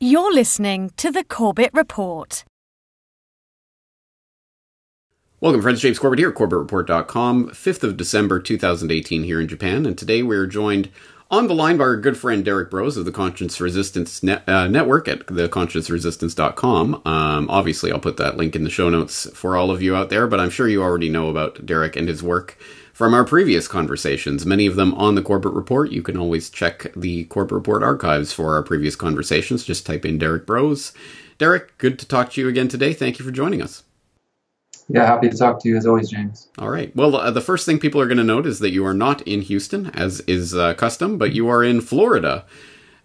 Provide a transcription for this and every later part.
You're listening to the Corbett Report. Welcome, friends. James Corbett here, at CorbettReport.com, 5th of December 2018 here in Japan. And today we're joined on the line by our good friend Derek Broze of the Conscious Resistance Net, uh, Network at theconsciousresistance.com. Um, obviously, I'll put that link in the show notes for all of you out there, but I'm sure you already know about Derek and his work from our previous conversations, many of them on the Corbett Report. You can always check the Corbett Report archives for our previous conversations. Just type in Derek Broze. Derek, good to talk to you again today. Thank you for joining us. Yeah, happy to talk to you as always, James. All right. Well, uh, the first thing people are going to note is that you are not in Houston, as is uh, custom, but you are in Florida.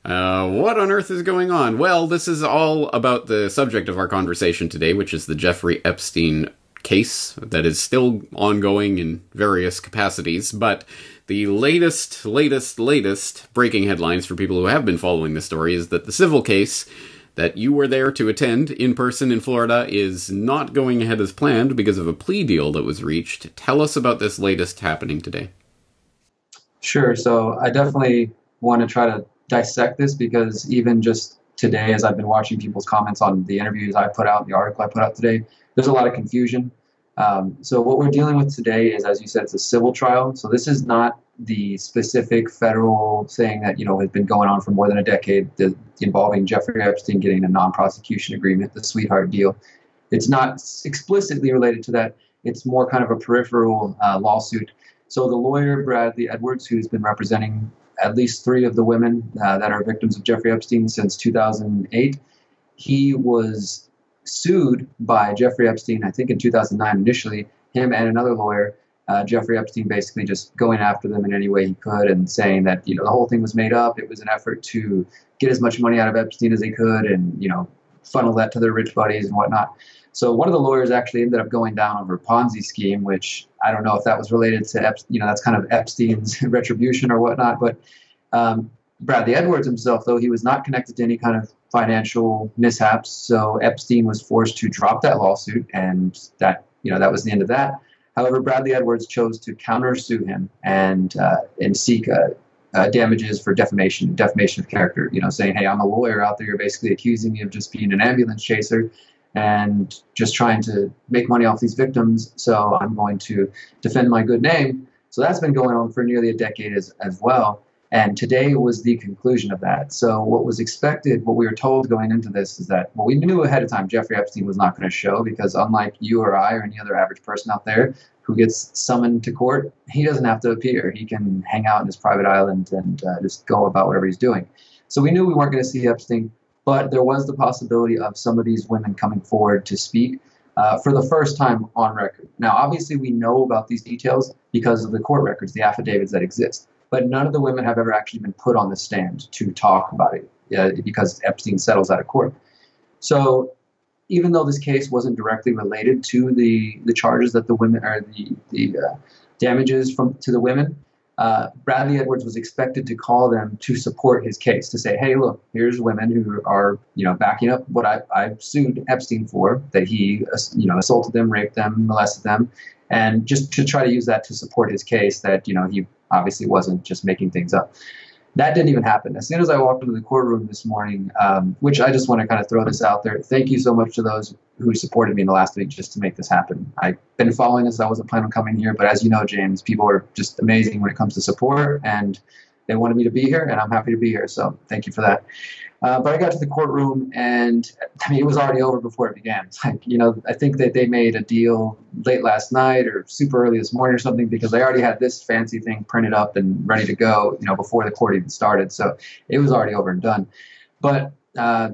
Uh, what on earth is going on? Well, this is all about the subject of our conversation today, which is the Jeffrey Epstein case that is still ongoing in various capacities, but the latest, latest, latest breaking headlines for people who have been following the story is that the civil case that you were there to attend in person in Florida is not going ahead as planned because of a plea deal that was reached. Tell us about this latest happening today. Sure. So I definitely want to try to dissect this because even just today, as I've been watching people's comments on the interviews I put out, the article I put out today, there's a lot of confusion. Um, so what we're dealing with today is, as you said, it's a civil trial. So this is not the specific federal thing that you know has been going on for more than a decade, the, involving Jeffrey Epstein getting a non-prosecution agreement, the sweetheart deal. It's not explicitly related to that. It's more kind of a peripheral uh, lawsuit. So the lawyer Bradley Edwards, who's been representing at least three of the women uh, that are victims of Jeffrey Epstein since 2008, he was sued by Jeffrey Epstein, I think in 2009 initially, him and another lawyer, uh, Jeffrey Epstein basically just going after them in any way he could and saying that, you know, the whole thing was made up. It was an effort to get as much money out of Epstein as they could and, you know, funnel that to their rich buddies and whatnot. So one of the lawyers actually ended up going down over a Ponzi scheme, which I don't know if that was related to, Ep- you know, that's kind of Epstein's retribution or whatnot. But um, Bradley Edwards himself, though, he was not connected to any kind of financial mishaps. So Epstein was forced to drop that lawsuit, and that you know that was the end of that. However, Bradley Edwards chose to countersue him and uh, and seek uh, uh, damages for defamation, defamation of character. You know, saying, "Hey, I'm a lawyer out there. You're basically accusing me of just being an ambulance chaser." And just trying to make money off these victims, so I'm going to defend my good name. So that's been going on for nearly a decade as, as well. And today was the conclusion of that. So, what was expected, what we were told going into this, is that well, we knew ahead of time Jeffrey Epstein was not going to show because, unlike you or I or any other average person out there who gets summoned to court, he doesn't have to appear. He can hang out in his private island and uh, just go about whatever he's doing. So, we knew we weren't going to see Epstein, but there was the possibility of some of these women coming forward to speak. Uh, for the first time on record. Now, obviously, we know about these details because of the court records, the affidavits that exist but none of the women have ever actually been put on the stand to talk about it uh, because Epstein settles out of court. So even though this case wasn't directly related to the, the charges that the women or the, the uh, damages from to the women, uh, Bradley Edwards was expected to call them to support his case to say, hey, look, here's women who are you know backing up what I, I sued Epstein for that he you know assaulted them, raped them, molested them, and just to try to use that to support his case that you know he obviously wasn't just making things up. That didn't even happen. As soon as I walked into the courtroom this morning, um, which I just want to kind of throw this out there, thank you so much to those who supported me in the last week just to make this happen. I've been following this. I wasn't planning on coming here, but as you know, James, people are just amazing when it comes to support, and they wanted me to be here, and I'm happy to be here. So thank you for that. Uh, but I got to the courtroom, and I mean, it was already over before it began. Like, you know, I think that they made a deal late last night or super early this morning or something because they already had this fancy thing printed up and ready to go, you know, before the court even started. So it was already over and done. But, uh,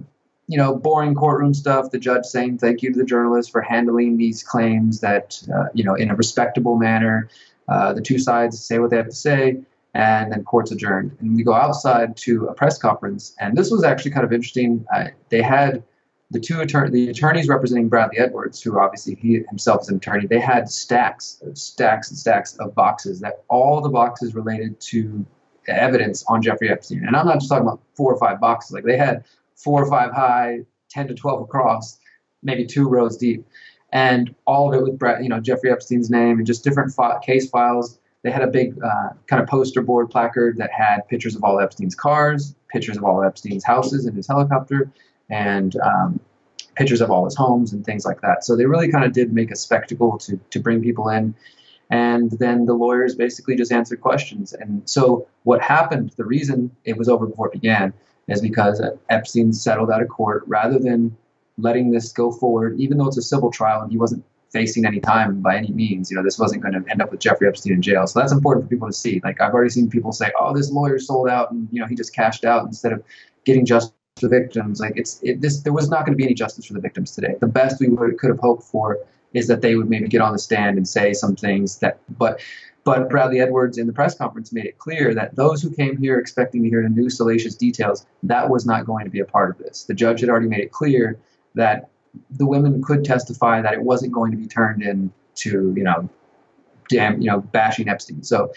you know, boring courtroom stuff. The judge saying thank you to the journalist for handling these claims that, uh, you know, in a respectable manner. Uh, the two sides say what they have to say and then court's adjourned. And we go outside to a press conference, and this was actually kind of interesting. Uh, they had the two attorney, the attorneys representing Bradley Edwards, who obviously he himself is an attorney. They had stacks, stacks and stacks of boxes that all the boxes related to evidence on Jeffrey Epstein. And I'm not just talking about four or five boxes. Like they had four or five high, ten to twelve across, maybe two rows deep, and all of it with Brad, you know Jeffrey Epstein's name and just different case files they had a big uh, kind of poster board placard that had pictures of all Epstein's cars, pictures of all Epstein's houses and his helicopter, and um, pictures of all his homes and things like that. So they really kind of did make a spectacle to, to bring people in. And then the lawyers basically just answered questions. And so what happened, the reason it was over before it began, is because Epstein settled out of court rather than letting this go forward, even though it's a civil trial and he wasn't facing any time by any means. You know, this wasn't going to end up with Jeffrey Epstein in jail. So that's important for people to see. Like I've already seen people say, "Oh, this lawyer sold out, and you know, he just cashed out instead of getting justice for victims." Like it's it, this. There was not going to be any justice for the victims today. The best we would, could have hoped for is that they would maybe get on the stand and say some things that, but. But Bradley Edwards in the press conference made it clear that those who came here expecting to hear the new salacious details, that was not going to be a part of this. The judge had already made it clear that the women could testify that it wasn't going to be turned into, you know, damn, you know, bashing Epstein. So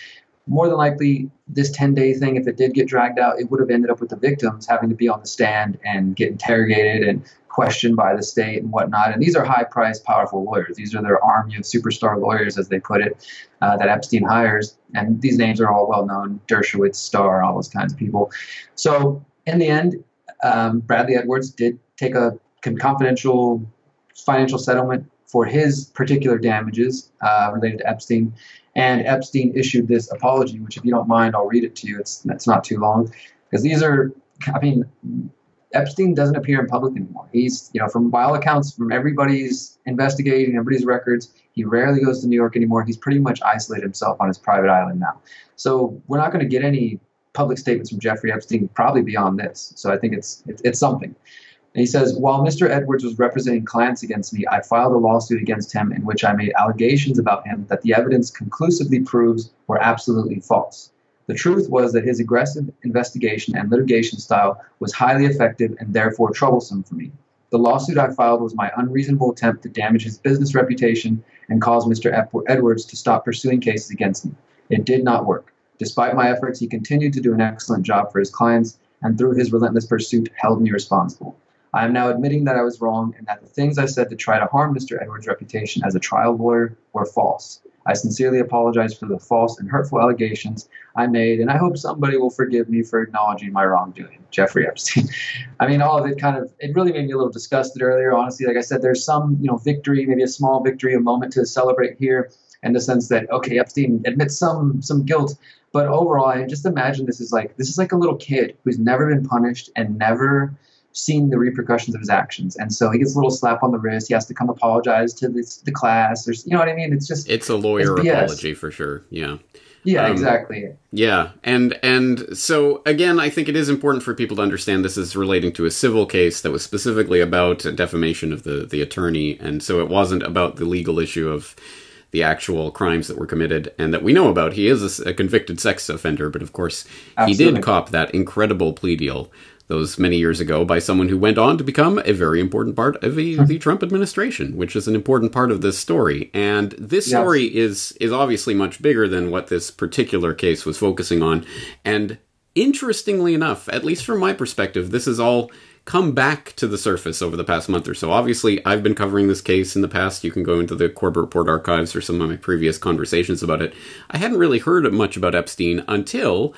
more than likely, this 10 day thing, if it did get dragged out, it would have ended up with the victims having to be on the stand and get interrogated and questioned by the state and whatnot. And these are high priced, powerful lawyers. These are their army of superstar lawyers, as they put it, uh, that Epstein hires. And these names are all well known Dershowitz, Starr, all those kinds of people. So in the end, um, Bradley Edwards did take a confidential financial settlement for his particular damages uh, related to Epstein. And Epstein issued this apology, which, if you don't mind, I'll read it to you. It's, it's not too long. Because these are, I mean, Epstein doesn't appear in public anymore. He's, you know, from by all accounts, from everybody's investigating, everybody's records, he rarely goes to New York anymore. He's pretty much isolated himself on his private island now. So we're not going to get any public statements from Jeffrey Epstein probably beyond this. So I think it's, it's, it's something. And he says, while Mr. Edwards was representing clients against me, I filed a lawsuit against him in which I made allegations about him that the evidence conclusively proves were absolutely false. The truth was that his aggressive investigation and litigation style was highly effective and therefore troublesome for me. The lawsuit I filed was my unreasonable attempt to damage his business reputation and cause Mr. Edwards to stop pursuing cases against me. It did not work. Despite my efforts, he continued to do an excellent job for his clients and through his relentless pursuit held me responsible. I am now admitting that I was wrong and that the things I said to try to harm Mr. Edwards' reputation as a trial lawyer were false. I sincerely apologize for the false and hurtful allegations I made, and I hope somebody will forgive me for acknowledging my wrongdoing. Jeffrey Epstein. I mean, all of it kind of, it really made me a little disgusted earlier, honestly. Like I said, there's some, you know, victory, maybe a small victory, a moment to celebrate here in the sense that, okay, Epstein admits some, some guilt, but overall, I just imagine this is like, this is like a little kid who's never been punished and never, seeing the repercussions of his actions. And so he gets a little slap on the wrist. He has to come apologize to this, the class. Or, you know what I mean? It's just it's a lawyer it's apology for sure. Yeah. Yeah, um, exactly. Yeah, and and so again, I think it is important for people to understand this is relating to a civil case that was specifically about defamation of the the attorney, and so it wasn't about the legal issue of the actual crimes that were committed and that we know about. He is a, a convicted sex offender, but of course, Absolutely. he did cop that incredible plea deal those many years ago by someone who went on to become a very important part of the, hmm. the Trump administration, which is an important part of this story. And this yes. story is is obviously much bigger than what this particular case was focusing on. And interestingly enough, at least from my perspective, this has all come back to the surface over the past month or so. Obviously, I've been covering this case in the past. You can go into the Corbett Report archives or some of my previous conversations about it. I hadn't really heard much about Epstein until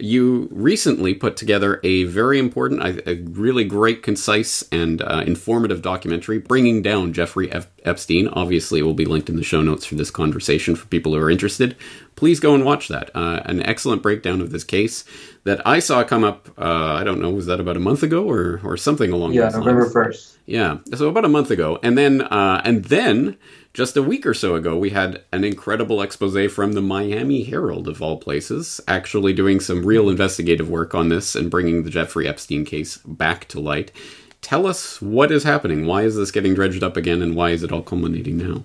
you recently put together a very important, a, really great, concise, and uh, informative documentary bringing down Jeffrey F- Epstein. Obviously, it will be linked in the show notes for this conversation for people who are interested. Please go and watch that. Uh, an excellent breakdown of this case that I saw come up. Uh, I don't know, was that about a month ago or or something along? Yeah, November first. Yeah, so about a month ago, and then uh, and then just a week or so ago, we had an incredible expose from the Miami Herald, of all places, actually doing some real investigative work on this and bringing the Jeffrey Epstein case back to light. Tell us what is happening. Why is this getting dredged up again, and why is it all culminating now?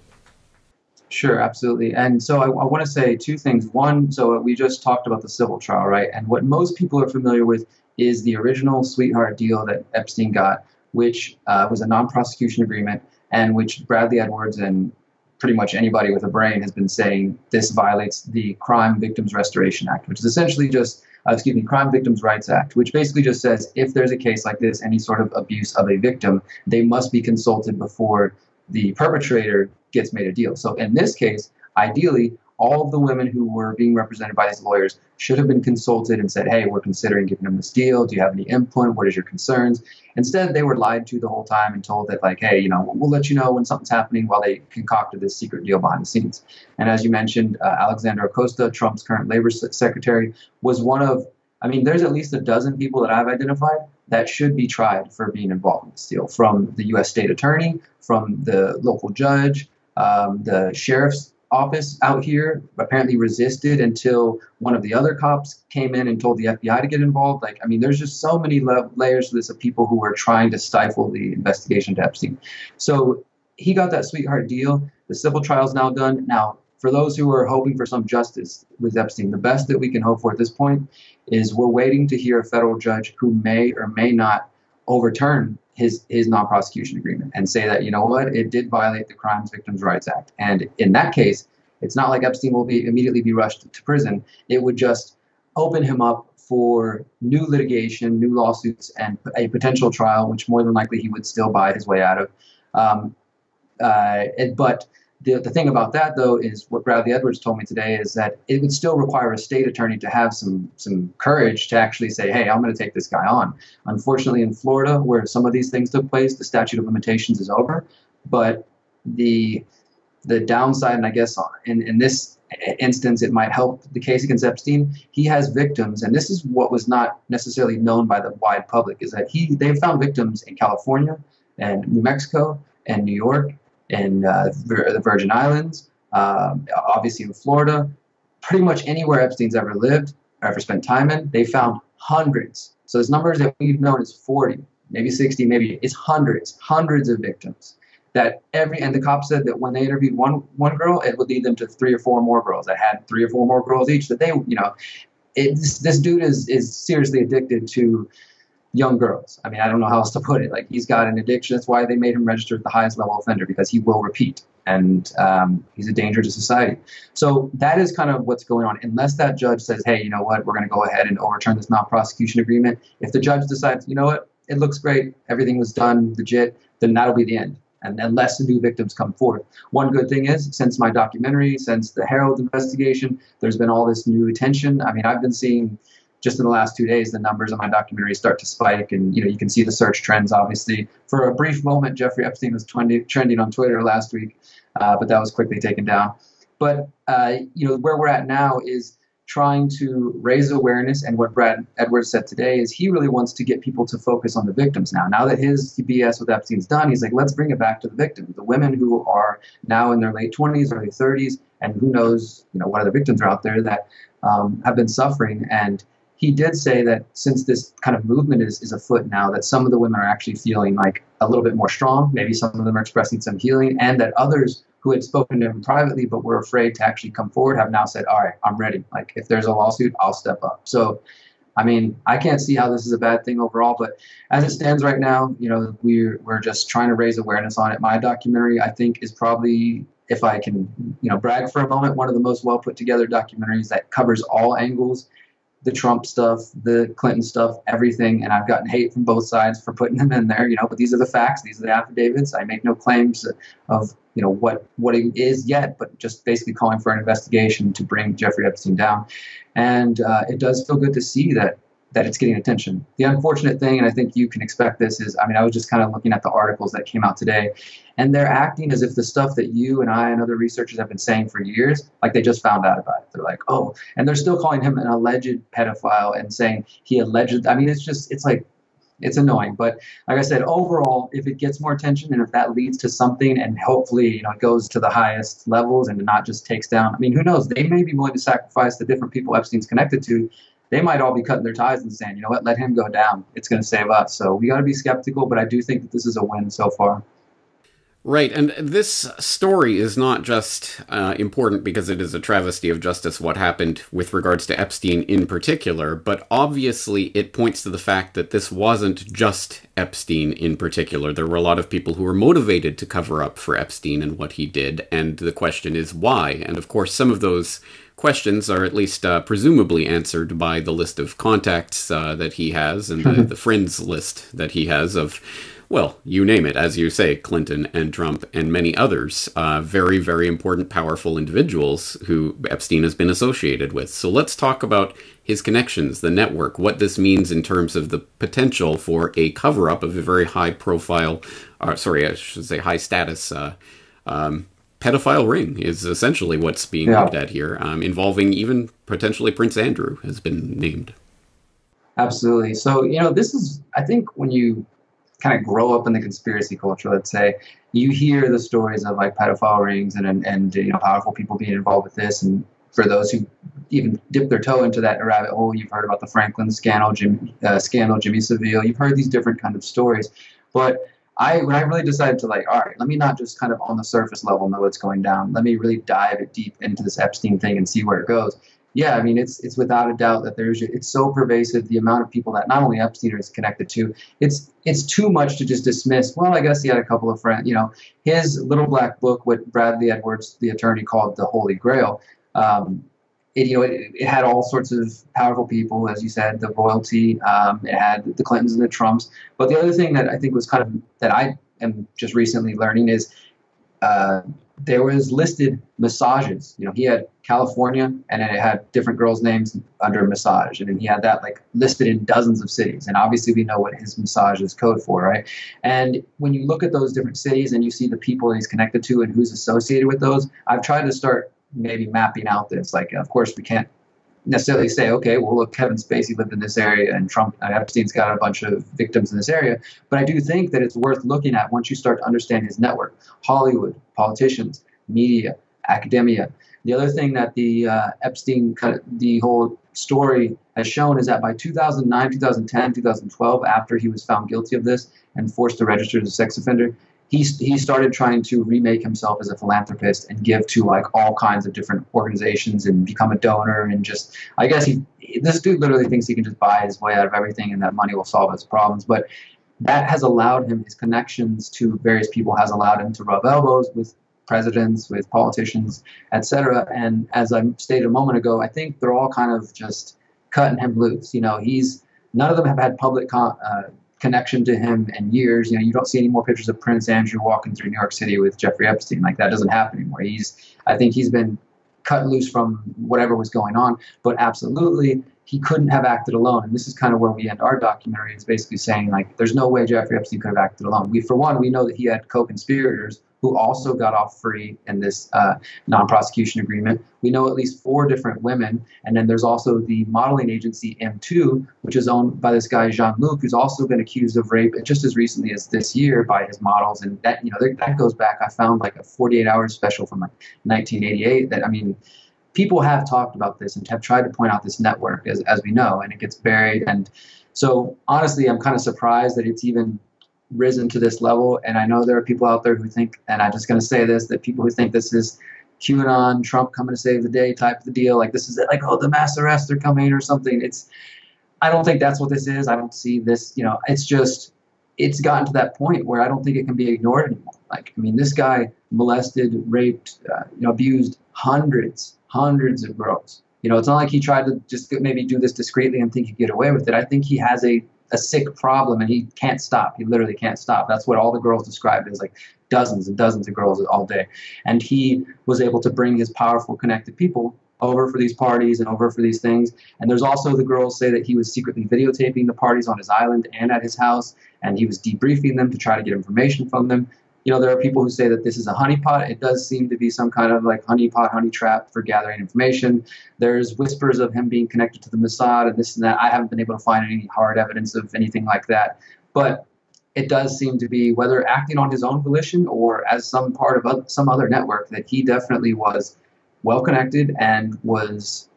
Sure, absolutely. And so I, I want to say two things. One, so we just talked about the civil trial, right? And what most people are familiar with is the original sweetheart deal that Epstein got, which uh, was a non prosecution agreement and which Bradley Edwards and pretty much anybody with a brain has been saying this violates the Crime Victims Restoration Act, which is essentially just, uh, excuse me, Crime Victims Rights Act, which basically just says if there's a case like this, any sort of abuse of a victim, they must be consulted before the perpetrator gets made a deal. So in this case, ideally, all of the women who were being represented by these lawyers should have been consulted and said, hey, we're considering giving them this deal. Do you have any input? What is your concerns? Instead, they were lied to the whole time and told that, like, hey, you know, we'll let you know when something's happening while they concocted this secret deal behind the scenes. And as you mentioned, uh, Alexander Acosta, Trump's current labor secretary, was one of, I mean, there's at least a dozen people that I've identified that should be tried for being involved in this deal, from the U.S. state attorney, from the local judge, um, the sheriff's office out here apparently resisted until one of the other cops came in and told the FBI to get involved. Like, I mean, there's just so many le- layers to this of people who were trying to stifle the investigation to Epstein. So he got that sweetheart deal. The civil trial's now done. Now, for those who are hoping for some justice with Epstein, the best that we can hope for at this point is we're waiting to hear a federal judge who may or may not overturn his his non-prosecution agreement and say that you know what it did violate the Crimes Victims' Rights Act. And in that case, it's not like Epstein will be immediately be rushed to prison. It would just open him up for new litigation, new lawsuits, and a potential trial, which more than likely he would still buy his way out of. Um, uh, but the, the thing about that, though, is what Bradley Edwards told me today is that it would still require a state attorney to have some some courage to actually say, "Hey, I'm going to take this guy on." Unfortunately, in Florida, where some of these things took place, the statute of limitations is over. But the the downside, and I guess uh, in, in this instance, it might help the case against Epstein. He has victims, and this is what was not necessarily known by the wide public, is that he they found victims in California and New Mexico and New York in uh, the Virgin Islands, um, obviously in Florida, pretty much anywhere Epstein's ever lived or ever spent time in, they found hundreds. So this numbers that we've known is 40, maybe 60, maybe it's hundreds, hundreds of victims. That every and the cops said that when they interviewed one one girl, it would lead them to three or four more girls that had three or four more girls each. That they, you know, this, this dude is is seriously addicted to young girls. I mean, I don't know how else to put it. Like he's got an addiction. That's why they made him register at the highest level offender because he will repeat, and um, he's a danger to society. So that is kind of what's going on. Unless that judge says, "Hey, you know what? We're going to go ahead and overturn this non-prosecution agreement." If the judge decides, you know what, it looks great, everything was done legit, then that'll be the end. And unless the new victims come forth. One good thing is, since my documentary, since the Herald investigation, there's been all this new attention. I mean, I've been seeing just in the last two days, the numbers on my documentary start to spike, and you know you can see the search trends. Obviously, for a brief moment, Jeffrey Epstein was trending, trending on Twitter last week, uh, but that was quickly taken down. But uh, you know where we're at now is trying to raise awareness, and what Brad Edwards said today is he really wants to get people to focus on the victims now. Now that his BS with Epstein's done, he's like, let's bring it back to the victims, the women who are now in their late 20s, early 30s, and who knows, you know, what other victims are out there that um, have been suffering and he did say that since this kind of movement is, is afoot now, that some of the women are actually feeling like a little bit more strong. Maybe some of them are expressing some healing, and that others who had spoken to him privately but were afraid to actually come forward have now said, "All right, I'm ready. Like if there's a lawsuit, I'll step up." So, I mean, I can't see how this is a bad thing overall, but as it stands right now, you know, we're we're just trying to raise awareness on it. My documentary, I think, is probably if I can, you know, brag for a moment, one of the most well put together documentaries that covers all angles the Trump stuff, the Clinton stuff, everything. And I've gotten hate from both sides for putting them in there, you know, but these are the facts. These are the affidavits. I make no claims of, you know, what, what it is yet, but just basically calling for an investigation to bring Jeffrey Epstein down. And uh, it does feel good to see that that it's getting attention. The unfortunate thing, and I think you can expect this, is I mean, I was just kind of looking at the articles that came out today, and they're acting as if the stuff that you and I and other researchers have been saying for years, like they just found out about it. They're like, oh, and they're still calling him an alleged pedophile and saying he alleged. I mean, it's just, it's like, it's annoying. But like I said, overall, if it gets more attention and if that leads to something and hopefully, you know, it goes to the highest levels and not just takes down, I mean, who knows? They may be willing to sacrifice the different people Epstein's connected to they might all be cutting their ties and saying, you know what, let him go down. It's going to save us. So we got to be skeptical, but I do think that this is a win so far. Right, and this story is not just uh, important because it is a travesty of justice what happened with regards to Epstein in particular, but obviously it points to the fact that this wasn't just Epstein in particular. There were a lot of people who were motivated to cover up for Epstein and what he did, and the question is why. And of course, some of those questions are at least uh, presumably answered by the list of contacts uh, that he has and the, the friends list that he has of well, you name it, as you say, Clinton and Trump and many others, uh, very, very important, powerful individuals who Epstein has been associated with. So let's talk about his connections, the network, what this means in terms of the potential for a cover up of a very high profile, uh, sorry, I should say high status uh, um, pedophile ring is essentially what's being yeah. looked at here, um, involving even potentially Prince Andrew has been named. Absolutely. So, you know, this is, I think, when you kind of grow up in the conspiracy culture, let's say, you hear the stories of like pedophile rings and, and, and you know, powerful people being involved with this. And for those who even dip their toe into that rabbit hole, you've heard about the Franklin scandal, Jim, uh, scandal, Jimmy Savile. You've heard these different kind of stories. But I, when I really decided to like, all right, let me not just kind of on the surface level know what's going down. Let me really dive deep into this Epstein thing and see where it goes yeah, I mean, it's it's without a doubt that there's it's so pervasive the amount of people that not only Epstein is connected to. It's it's too much to just dismiss. Well, I guess he had a couple of friends. You know, his little black book, what Bradley Edwards, the attorney, called the Holy Grail. Um, it, you know, it, it, had all sorts of powerful people, as you said, the royalty. Um, it had the Clintons and the Trumps. But the other thing that I think was kind of that I am just recently learning is uh, there was listed massages. You know, he had California, and then it had different girls' names under massage, and then he had that like listed in dozens of cities. And obviously, we know what his massage is code for, right? And when you look at those different cities and you see the people he's connected to and who's associated with those, I've tried to start maybe mapping out this. Like, of course, we can't necessarily say, okay, well, look, Kevin Spacey lived in this area and Trump, uh, Epstein's got a bunch of victims in this area. But I do think that it's worth looking at once you start to understand his network Hollywood, politicians, media, academia. The other thing that the uh, Epstein, the whole story has shown is that by 2009, 2010, 2012, after he was found guilty of this and forced to register as a sex offender, he, he started trying to remake himself as a philanthropist and give to like all kinds of different organizations and become a donor and just I guess he this dude literally thinks he can just buy his way out of everything and that money will solve his problems. But that has allowed him his connections to various people has allowed him to rub elbows with presidents, with politicians, etc. And as I stated a moment ago, I think they're all kind of just cutting him loose. You know, he's none of them have had public con- uh, connection to him in years. You know, you don't see any more pictures of Prince Andrew walking through New York City with Jeffrey Epstein. Like that doesn't happen anymore. He's, I think he's been cut loose from whatever was going on. But absolutely, he couldn't have acted alone. And this is kind of where we end our documentary. Is basically saying like, there's no way Jeffrey Epstein could have acted alone. We, for one, we know that he had co-conspirators who also got off free in this uh, non prosecution agreement. We know at least four different women. And then there's also the modeling agency M2, which is owned by this guy, Jean Luc, who's also been accused of rape just as recently as this year by his models. And that, you know, that goes back, I found like a 48 hours special from like 1988 that, I mean, people have talked about this and have tried to point out this network as, as we know, and it gets buried. And so honestly, I'm kind of surprised that it's even risen to this level. And I know there are people out there who think, and I'm just going to say this, that people who think this is QAnon, Trump coming to save the day type of the deal, like this is it, like, oh, the mass arrests are coming or something. It's, I don't think that's what this is. I don't see this, you know, it's just, it's gotten to that point where I don't think it can be ignored anymore. Like, I mean, this guy molested, raped, uh, you know, abused hundreds, hundreds of girls. You know, it's not like he tried to just maybe do this discreetly and think he'd get away with it. I think he has a a sick problem and he can't stop. He literally can't stop. That's what all the girls described as like dozens and dozens of girls all day. And he was able to bring his powerful, connected people over for these parties and over for these things. And there's also the girls say that he was secretly videotaping the parties on his island and at his house, and he was debriefing them to try to get information from them you know, there are people who say that this is a honeypot. It does seem to be some kind of like honeypot, honey trap for gathering information. There's whispers of him being connected to the Mossad and this and that. I haven't been able to find any hard evidence of anything like that. But it does seem to be, whether acting on his own volition or as some part of some other network, that he definitely was well connected and was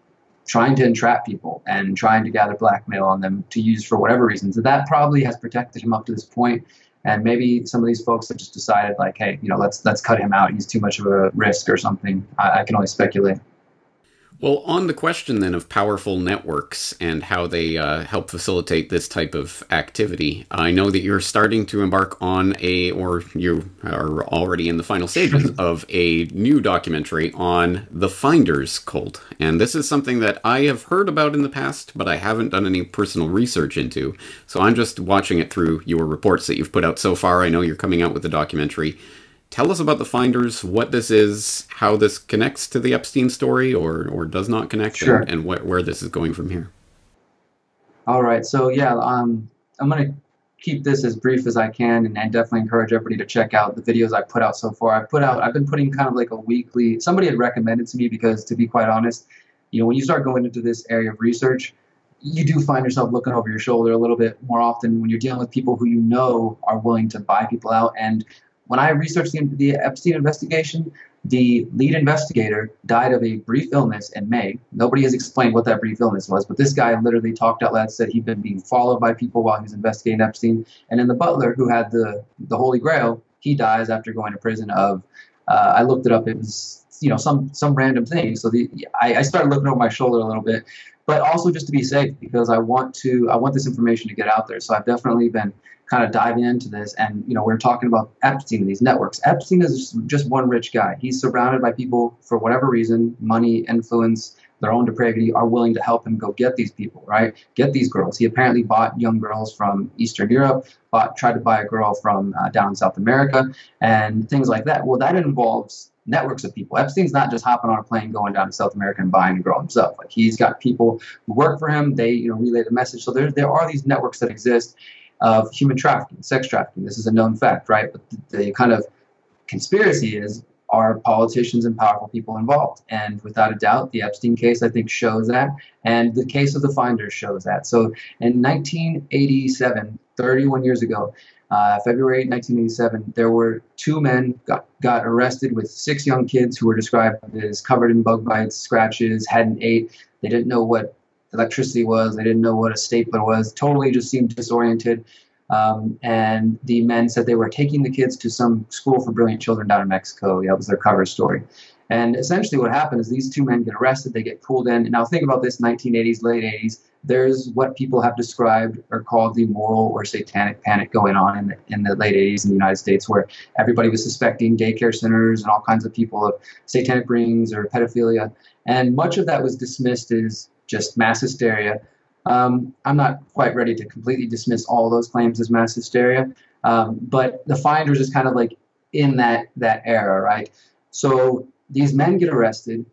trying to entrap people and trying to gather blackmail on them to use for whatever reasons. So that probably has protected him up to this point and maybe some of these folks have just decided like hey you know let's let's cut him out. He's too much of a risk or something. I, I can only speculate Well, on the question then of powerful networks and how they uh, help facilitate this type of activity, I know that you're starting to embark on a, or you are already in the final stages of a new documentary on the Finders cult. And this is something that I have heard about in the past, but I haven't done any personal research into. So I'm just watching it through your reports that you've put out so far. I know you're coming out with a documentary tell us about the finders what this is how this connects to the epstein story or or does not connect sure. and, and wh- where this is going from here all right so yeah um, i'm going to keep this as brief as i can and, and definitely encourage everybody to check out the videos i put out so far i put out i've been putting kind of like a weekly somebody had recommended to me because to be quite honest you know when you start going into this area of research you do find yourself looking over your shoulder a little bit more often when you're dealing with people who you know are willing to buy people out and when I researched the, the Epstein investigation, the lead investigator died of a brief illness in May. Nobody has explained what that brief illness was, but this guy literally talked out loud, said he'd been being followed by people while he was investigating Epstein. And then the butler, who had the, the Holy Grail, he dies after going to prison of, uh, I looked it up, it was, you know, some, some random thing. So the, I, I started looking over my shoulder a little bit, but also just to be safe because I want to, I want this information to get out there. So I've definitely been kind of diving into this. And, you know, we're talking about Epstein and these networks. Epstein is just one rich guy. He's surrounded by people for whatever reason, money, influence, their own depravity, are willing to help him go get these people, right? Get these girls. He apparently bought young girls from Eastern Europe, bought, tried to buy a girl from uh, down South America, and things like that. Well, that involves networks of people. Epstein's not just hopping on a plane going down to South America and buying a girl himself. Like he's got people who work for him. They you know relay the message. So there there are these networks that exist, of human trafficking, sex trafficking. This is a known fact, right? But the, the kind of conspiracy is are politicians and powerful people involved. And without a doubt, the Epstein case, I think, shows that. And the case of the Finders shows that. So in 1987, 31 years ago, uh, February 1987, there were two men got, got arrested with six young kids who were described as covered in bug bites, scratches, hadn't ate. They didn't know what electricity was. They didn't know what a stapler was. Totally just seemed disoriented. Um, and the men said they were taking the kids to some school for brilliant children down in Mexico. That was their cover story. And essentially, what happened is these two men get arrested. They get pulled in. Now think about this: 1980s, late 80s. There's what people have described or called the moral or satanic panic going on in the, in the late 80s in the United States, where everybody was suspecting daycare centers and all kinds of people of satanic rings or pedophilia. And much of that was dismissed as just mass hysteria. Um, I'm not quite ready to completely dismiss all those claims as mass hysteria, um, but the finders is kind of like in that that era, right? So these men get arrested.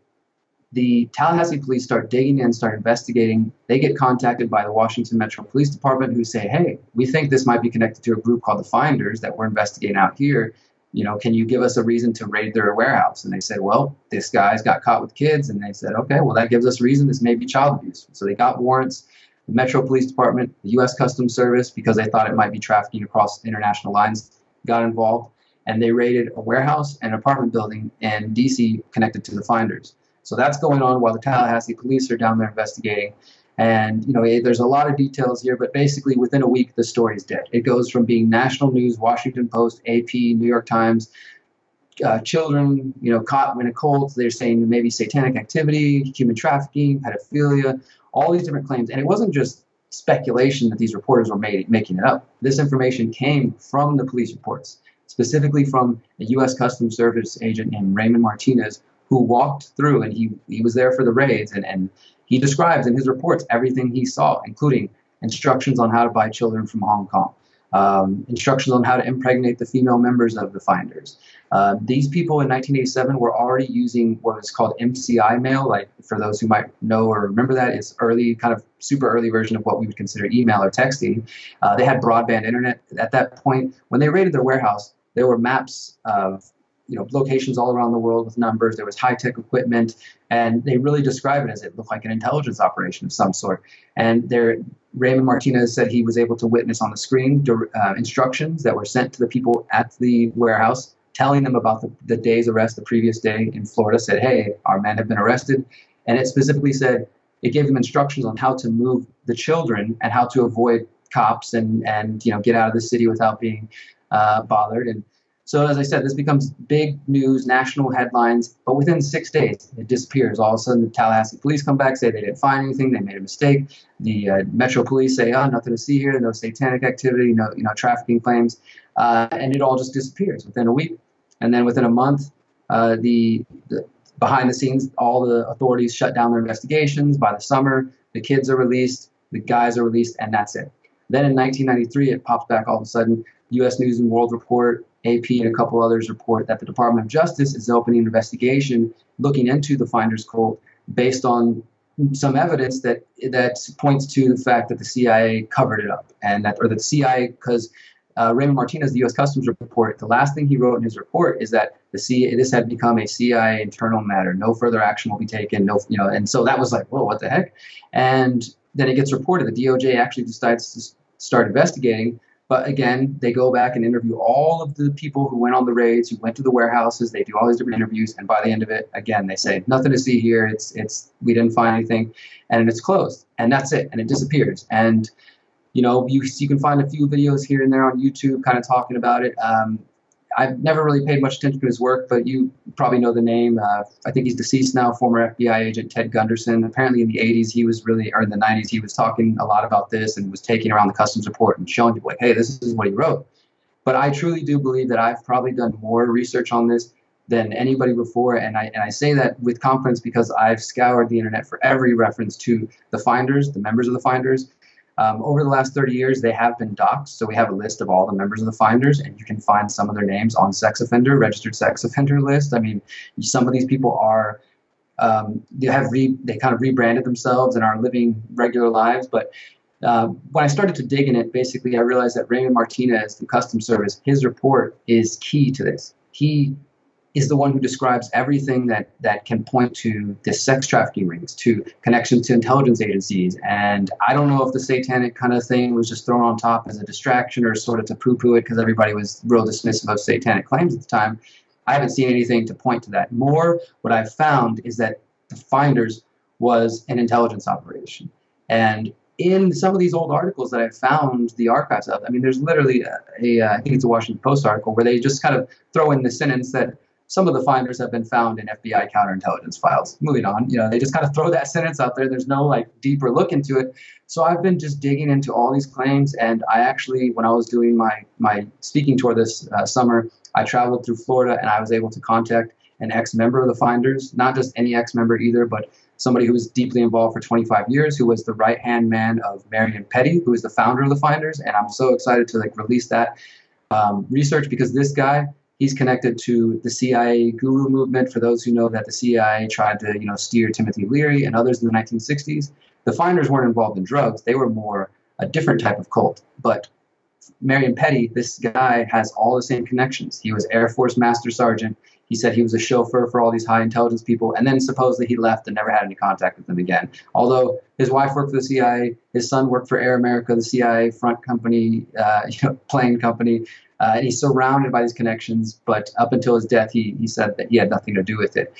The Tallahassee police start digging in, start investigating. They get contacted by the Washington Metro Police Department, who say, "Hey, we think this might be connected to a group called the Finders that we're investigating out here you know, can you give us a reason to raid their warehouse? And they said, well, this guy's got caught with kids. And they said, okay, well, that gives us reason. This may be child abuse. So they got warrants. The Metro Police Department, the U.S. Customs Service, because they thought it might be trafficking across international lines, got involved. And they raided a warehouse and apartment building in D.C. connected to the finders. So that's going on while the Tallahassee police are down there investigating. And you know, there's a lot of details here, but basically within a week the story is dead. It goes from being national news, Washington Post, AP, New York Times, uh, children, you know, caught in a cult. They're saying maybe satanic activity, human trafficking, pedophilia, all these different claims. And it wasn't just speculation that these reporters were made, making it up. This information came from the police reports, specifically from a U.S. Customs Service agent named Raymond Martinez, who walked through and he, he was there for the raids and, and he describes in his reports everything he saw, including instructions on how to buy children from Hong Kong, um, instructions on how to impregnate the female members of the finders. Uh, these people in 1987 were already using what was called MCI mail. Like for those who might know or remember that, it's early, kind of super early version of what we would consider email or texting. Uh, they had broadband internet at that point. When they raided their warehouse, there were maps of you know locations all around the world with numbers. There was high tech equipment, and they really describe it as it looked like an intelligence operation of some sort. And there, Raymond Martinez said he was able to witness on the screen uh, instructions that were sent to the people at the warehouse, telling them about the, the day's arrest the previous day in Florida. Said, "Hey, our men have been arrested," and it specifically said it gave them instructions on how to move the children and how to avoid cops and and you know get out of the city without being uh, bothered and So as I said, this becomes big news, national headlines, but within six days, it disappears. All of a sudden, the Tallahassee police come back, say they didn't find anything, they made a mistake. The uh, Metro police say, oh, nothing to see here, no satanic activity, no, you know, trafficking claims, uh, and it all just disappears within a week. And then within a month, uh, the, the behind the scenes, all the authorities shut down their investigations. By the summer, the kids are released, the guys are released, and that's it. Then in 1993, it pops back all of a sudden. U.S. News and World Report AP and a couple others report that the Department of Justice is opening an investigation looking into the Finders cult based on some evidence that that points to the fact that the CIA covered it up and that or that the CIA because uh, Raymond Martinez, the U.S. Customs report, the last thing he wrote in his report is that the CIA this had become a CIA internal matter. No further action will be taken. No, you know, and so that was like, whoa, what the heck? And then it gets reported the DOJ actually decides to start investigating but again, they go back and interview all of the people who went on the raids, who went to the warehouses. They do all these different interviews, and by the end of it, again, they say nothing to see here. It's it's we didn't find anything, and it's closed, and that's it, and it disappears. And you know, you you can find a few videos here and there on YouTube, kind of talking about it. Um, I've never really paid much attention to his work, but you probably know the name. Uh, I think he's deceased now, former FBI agent Ted Gunderson. Apparently, in the 80s, he was really, or in the 90s, he was talking a lot about this and was taking around the customs report and showing people, like, hey, this is what he wrote. But I truly do believe that I've probably done more research on this than anybody before, and I and I say that with confidence because I've scoured the internet for every reference to the finders, the members of the finders, um, over the last 30 years, they have been doxxed, so we have a list of all the members of the finders, and you can find some of their names on sex offender, registered sex offender list. I mean, some of these people are, um, they have re, they kind of rebranded themselves and are living regular lives, but uh, when I started to dig in it, basically I realized that Raymond Martinez, the Customs Service, his report is key to this. He is the one who describes everything that, that can point to the sex trafficking rings, to connections to intelligence agencies. And I don't know if the satanic kind of thing was just thrown on top as a distraction or sort of to poo poo it because everybody was real dismissive of satanic claims at the time. I haven't seen anything to point to that. More, what I've found is that the Finders was an intelligence operation. And in some of these old articles that I found the archives of, I mean, there's literally a, a I think it's a Washington Post article where they just kind of throw in the sentence that some of the finders have been found in FBI counterintelligence files. Moving on, you know, they just kind of throw that sentence out there. There's no like deeper look into it. So I've been just digging into all these claims, and I actually, when I was doing my my speaking tour this uh, summer, I traveled through Florida, and I was able to contact an ex-member of the finders, not just any ex-member either, but somebody who was deeply involved for 25 years, who was the right-hand man of Marion Pettie, who is the founder of the finders, and I'm so excited to like release that um, research because this guy He's connected to the CIA guru movement. For those who know that the CIA tried to, you know, steer Timothy Leary and others in the 1960s, the finders weren't involved in drugs. They were more a different type of cult. But Marion Pettie, this guy has all the same connections. He was Air Force Master Sergeant. He said he was a chauffeur for all these high intelligence people, and then supposedly he left and never had any contact with them again. Although his wife worked for the CIA, his son worked for Air America, the CIA front company, uh, you know, plane company. Uh, and he's surrounded by these connections, but up until his death, he, he said that he had nothing to do with it.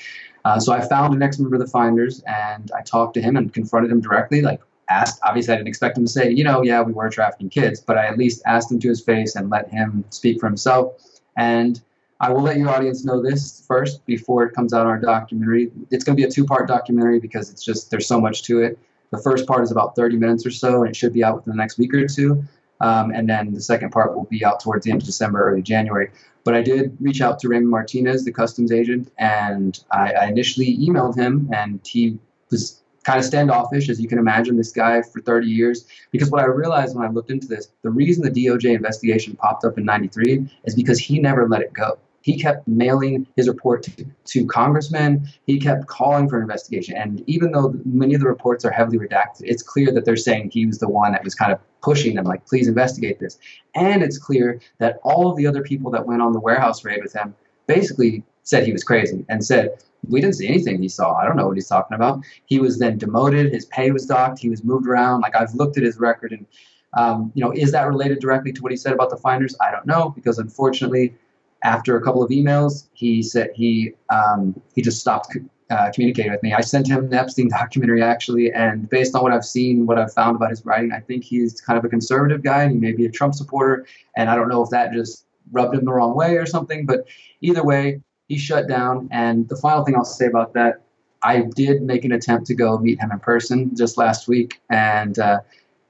Uh, so I found an ex-member of the Finders, and I talked to him and confronted him directly, like asked, obviously I didn't expect him to say, you know, yeah, we were trafficking kids, but I at least asked him to his face and let him speak for himself. And I will let your audience know this first before it comes out in our documentary. It's going to be a two-part documentary because it's just, there's so much to it. The first part is about 30 minutes or so, and it should be out within the next week or two. Um, and then the second part will be out towards the end of December, early January. But I did reach out to Raymond Martinez, the customs agent, and I, I initially emailed him, and he was kind of standoffish, as you can imagine, this guy for 30 years. Because what I realized when I looked into this, the reason the DOJ investigation popped up in 93 is because he never let it go. He kept mailing his report to, to congressmen. He kept calling for an investigation. And even though many of the reports are heavily redacted, it's clear that they're saying he was the one that was kind of pushing them, like, please investigate this. And it's clear that all of the other people that went on the warehouse raid with him basically said he was crazy and said, we didn't see anything he saw. I don't know what he's talking about. He was then demoted. His pay was docked. He was moved around. Like I've looked at his record and, um, you know, is that related directly to what he said about the finders? I don't know because unfortunately, after a couple of emails, he said he um, he just stopped uh, communicating with me. I sent him the Epstein documentary actually, and based on what I've seen, what I've found about his writing, I think he's kind of a conservative guy, and he may be a Trump supporter. And I don't know if that just rubbed him the wrong way or something. But either way, he shut down. And the final thing I'll say about that, I did make an attempt to go meet him in person just last week, and uh,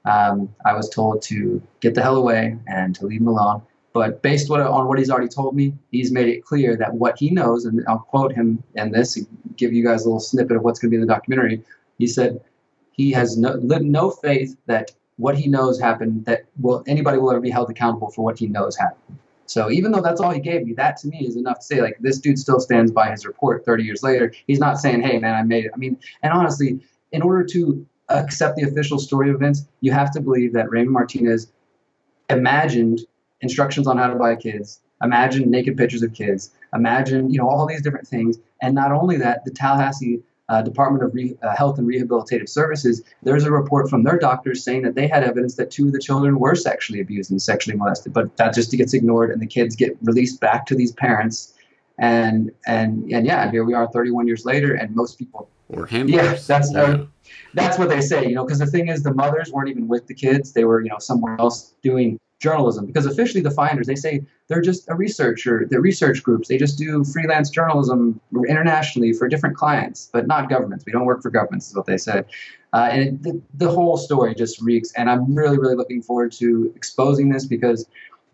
um, I was told to get the hell away and to leave him alone. But based on what he's already told me, he's made it clear that what he knows, and I'll quote him in this, give you guys a little snippet of what's going to be in the documentary. He said he has no, no faith that what he knows happened, that will anybody will ever be held accountable for what he knows happened. So even though that's all he gave me, that to me is enough to say like this dude still stands by his report 30 years later. He's not saying, "Hey man, I made it." I mean, and honestly, in order to accept the official story of events, you have to believe that Raymond Martinez imagined instructions on how to buy kids, imagine naked pictures of kids, imagine you know all these different things, and not only that, the Tallahassee uh, Department of Re- uh, Health and Rehabilitative Services, there's a report from their doctors saying that they had evidence that two of the children were sexually abused and sexually molested, but that just gets ignored, and the kids get released back to these parents, and and and yeah, here we are, 31 years later, and most people or handlers. Yeah, that's yeah. Uh, that's what they say, you know, because the thing is, the mothers weren't even with the kids; they were, you know, somewhere else doing journalism. Because officially the finders they say they're just a researcher they're research groups. They just do freelance journalism internationally for different clients but not governments. We don't work for governments is what they said. Uh, and it, the, the, whole story just reeks and i'm really really looking forward to exposing this because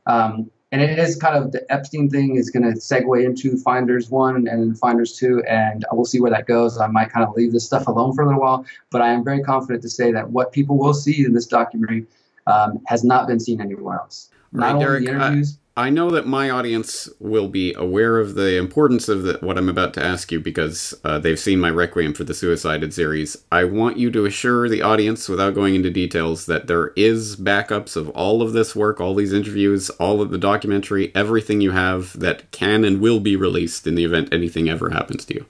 um, and it is kind of the epstein thing is going to segue into finders one and finders two and we'll see where that goes. I might kind of leave this stuff alone for a little while but i am very confident to say that what people will see in this documentary um, has not been seen anywhere else. Not right, Derek, interviews. I, I, know that my audience will be aware of the importance of the, what I'm about to ask you because uh, they've seen my Requiem for the Suicided series. I want you to assure the audience, without going into details, that there is backups of all of this work, all these interviews, all of the documentary, everything you have that can and will be released in the event anything ever happens to you.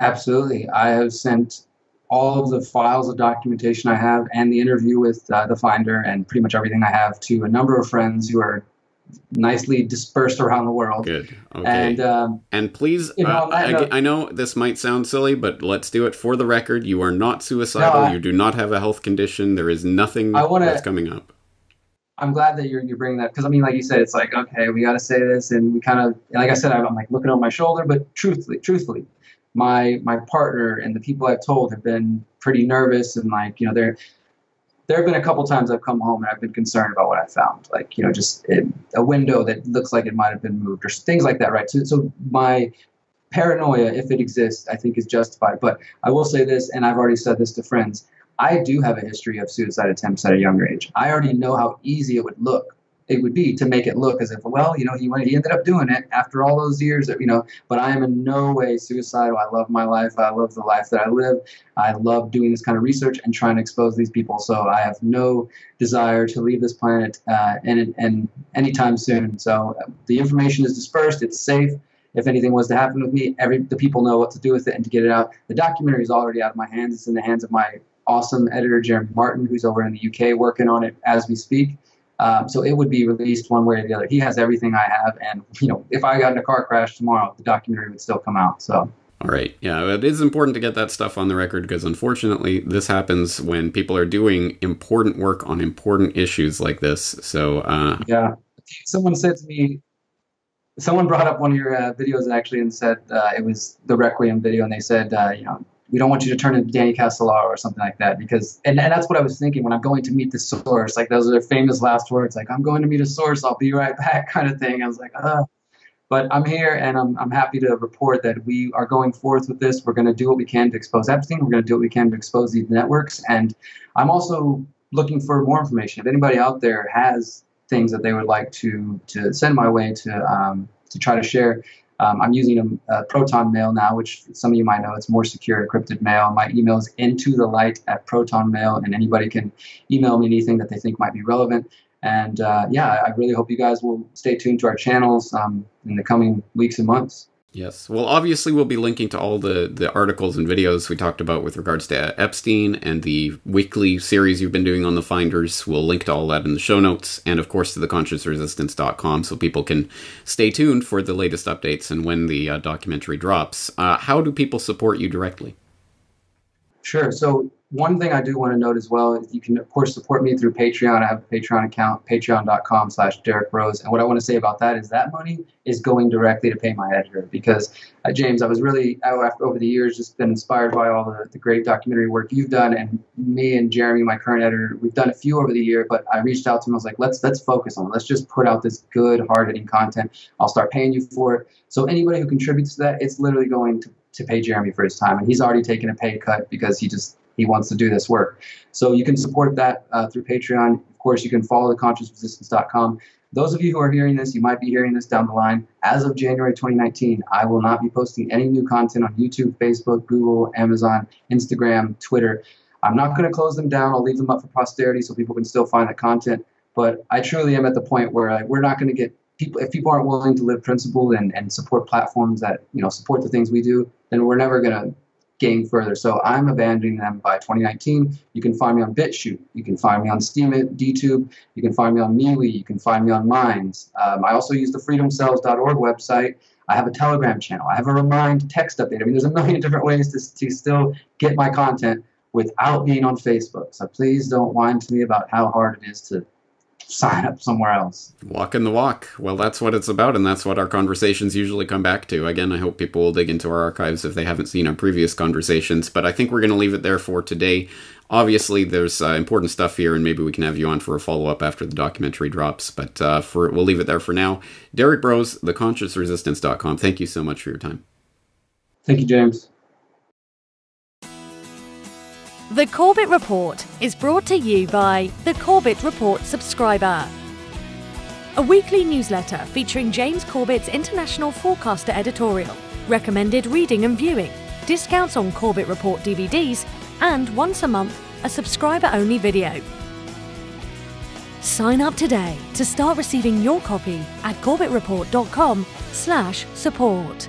Absolutely. I have sent all of the files of documentation I have and the interview with uh, the finder and pretty much everything I have to a number of friends who are nicely dispersed around the world. Good. Okay. And um, and please, you know, uh, I, I, know this might sound silly, but let's do it for the record. You are not suicidal. No, I, you do not have a health condition. There is nothing wanna, that's coming up. I'm glad that you're, you're bringing that because I mean, like you said, it's like okay, we got to say this, and we kind of, like I said, I'm like looking over my shoulder, but truthfully, truthfully, my my partner and the people I've told have been pretty nervous and like you know there there have been a couple times I've come home and I've been concerned about what I found like you know just it, a window that looks like it might have been moved or things like that right? So, so my paranoia if it exists I think is justified. But I will say this and I've already said this to friends I do have a history of suicide attempts at a younger age. I already know how easy it would look it would be to make it look as if, well, you know, he went, he ended up doing it after all those years, of, you know. But I am in no way suicidal. I love my life. I love the life that I live. I love doing this kind of research and trying to expose these people. So I have no desire to leave this planet uh, and and anytime soon. So uh, the information is dispersed. It's safe. If anything was to happen with me, every the people know what to do with it and to get it out. The documentary is already out of my hands. It's in the hands of my awesome editor Jeremy Martin, who's over in the UK working on it as we speak. Um, so it would be released one way or the other. He has everything I have, and you know, if I got in a car crash tomorrow, the documentary would still come out. So. All right. Yeah, it is important to get that stuff on the record because unfortunately, this happens when people are doing important work on important issues like this. So, uh, yeah. Someone said to me, someone brought up one of your uh, videos actually and said uh, it was the Requiem video, and they said, uh, you know, we don't want you to turn into Danny Casolaro or something like that because and, and that's what I was thinking when I'm going to meet the source like those are their famous last words like I'm going to meet a source I'll be right back kind of thing. I was like uh but I'm here and I'm, I'm happy to report that we are going forth with this. We're going to do what we can to expose Epstein we're going to do what we can to expose these networks. And I'm also looking for more information. If anybody out there has things that they would like to to send my way to um, to try to share um, I'm using a, a, Proton Mail now, which some of you might know it's more secure encrypted mail. My email is into the light at Proton Mail, and anybody can email me anything that they think might be relevant. And uh, yeah, I really hope you guys will stay tuned to our channels um, in the coming weeks and months. Yes. Well, obviously, we'll be linking to all the, the articles and videos we talked about with regards to Epstein and the weekly series you've been doing on the Finders. We'll link to all that in the show notes and, of course, to theconsciousresistance.com so people can stay tuned for the latest updates and when the uh, documentary drops. Uh, how do people support you directly? Sure. So one thing I do want to note as well is you can, of course, support me through Patreon. I have a Patreon account, patreon.com slash Derek Broze. And what I want to say about that is that money is going directly to pay my editor because, uh, James, I was really, after, over the years, just been inspired by all the, the great documentary work you've done. And me and Jeremy, my current editor, we've done a few over the year, but I reached out to him. I was like, let's, let's focus on it. Let's just put out this good, hard hitting content. I'll start paying you for it. So anybody who contributes to that, it's literally going to, to pay Jeremy for his time. And he's already taken a pay cut because he just he wants to do this work. So you can support that uh, through Patreon. Of course, you can follow theconsciousresistance.com. Those of you who are hearing this, you might be hearing this down the line. As of January 2019, I will not be posting any new content on YouTube, Facebook, Google, Amazon, Instagram, Twitter. I'm not going to close them down. I'll leave them up for posterity so people can still find the content. But I truly am at the point where uh, we're not going to get people if people aren't willing to live principle and, and support platforms that you know support the things we do, then we're never going to gain further. So I'm abandoning them by 2019. You can find me on BitChute. You can find me on Steemit, DTube. You can find me on MeWe. You can find me on Minds. Um, I also use the freedomcells.org website. I have a Telegram channel. I have a Remind text update. I mean, there's a million different ways to, to still get my content without being on Facebook. So please don't whine to me about how hard it is to sign up somewhere else. Walk in the walk. Well, that's what it's about, and that's what our conversations usually come back to. Again, I hope people will dig into our archives if they haven't seen our previous conversations, but I think we're going to leave it there for today. Obviously, there's uh, important stuff here, and maybe we can have you on for a follow up after the documentary drops. But uh, for we'll leave it there for now. Derek Broze, theconsciousresistance.com. Thank you so much for your time. Thank you, James. The Corbett Report is brought to you by the Corbett Report subscriber. A weekly newsletter featuring James Corbett's International Forecaster editorial, recommended reading and viewing, discounts on Corbett Report DVDs, and once a month, a subscriber only video. Sign up today to start receiving your copy at corbettreport.com/support.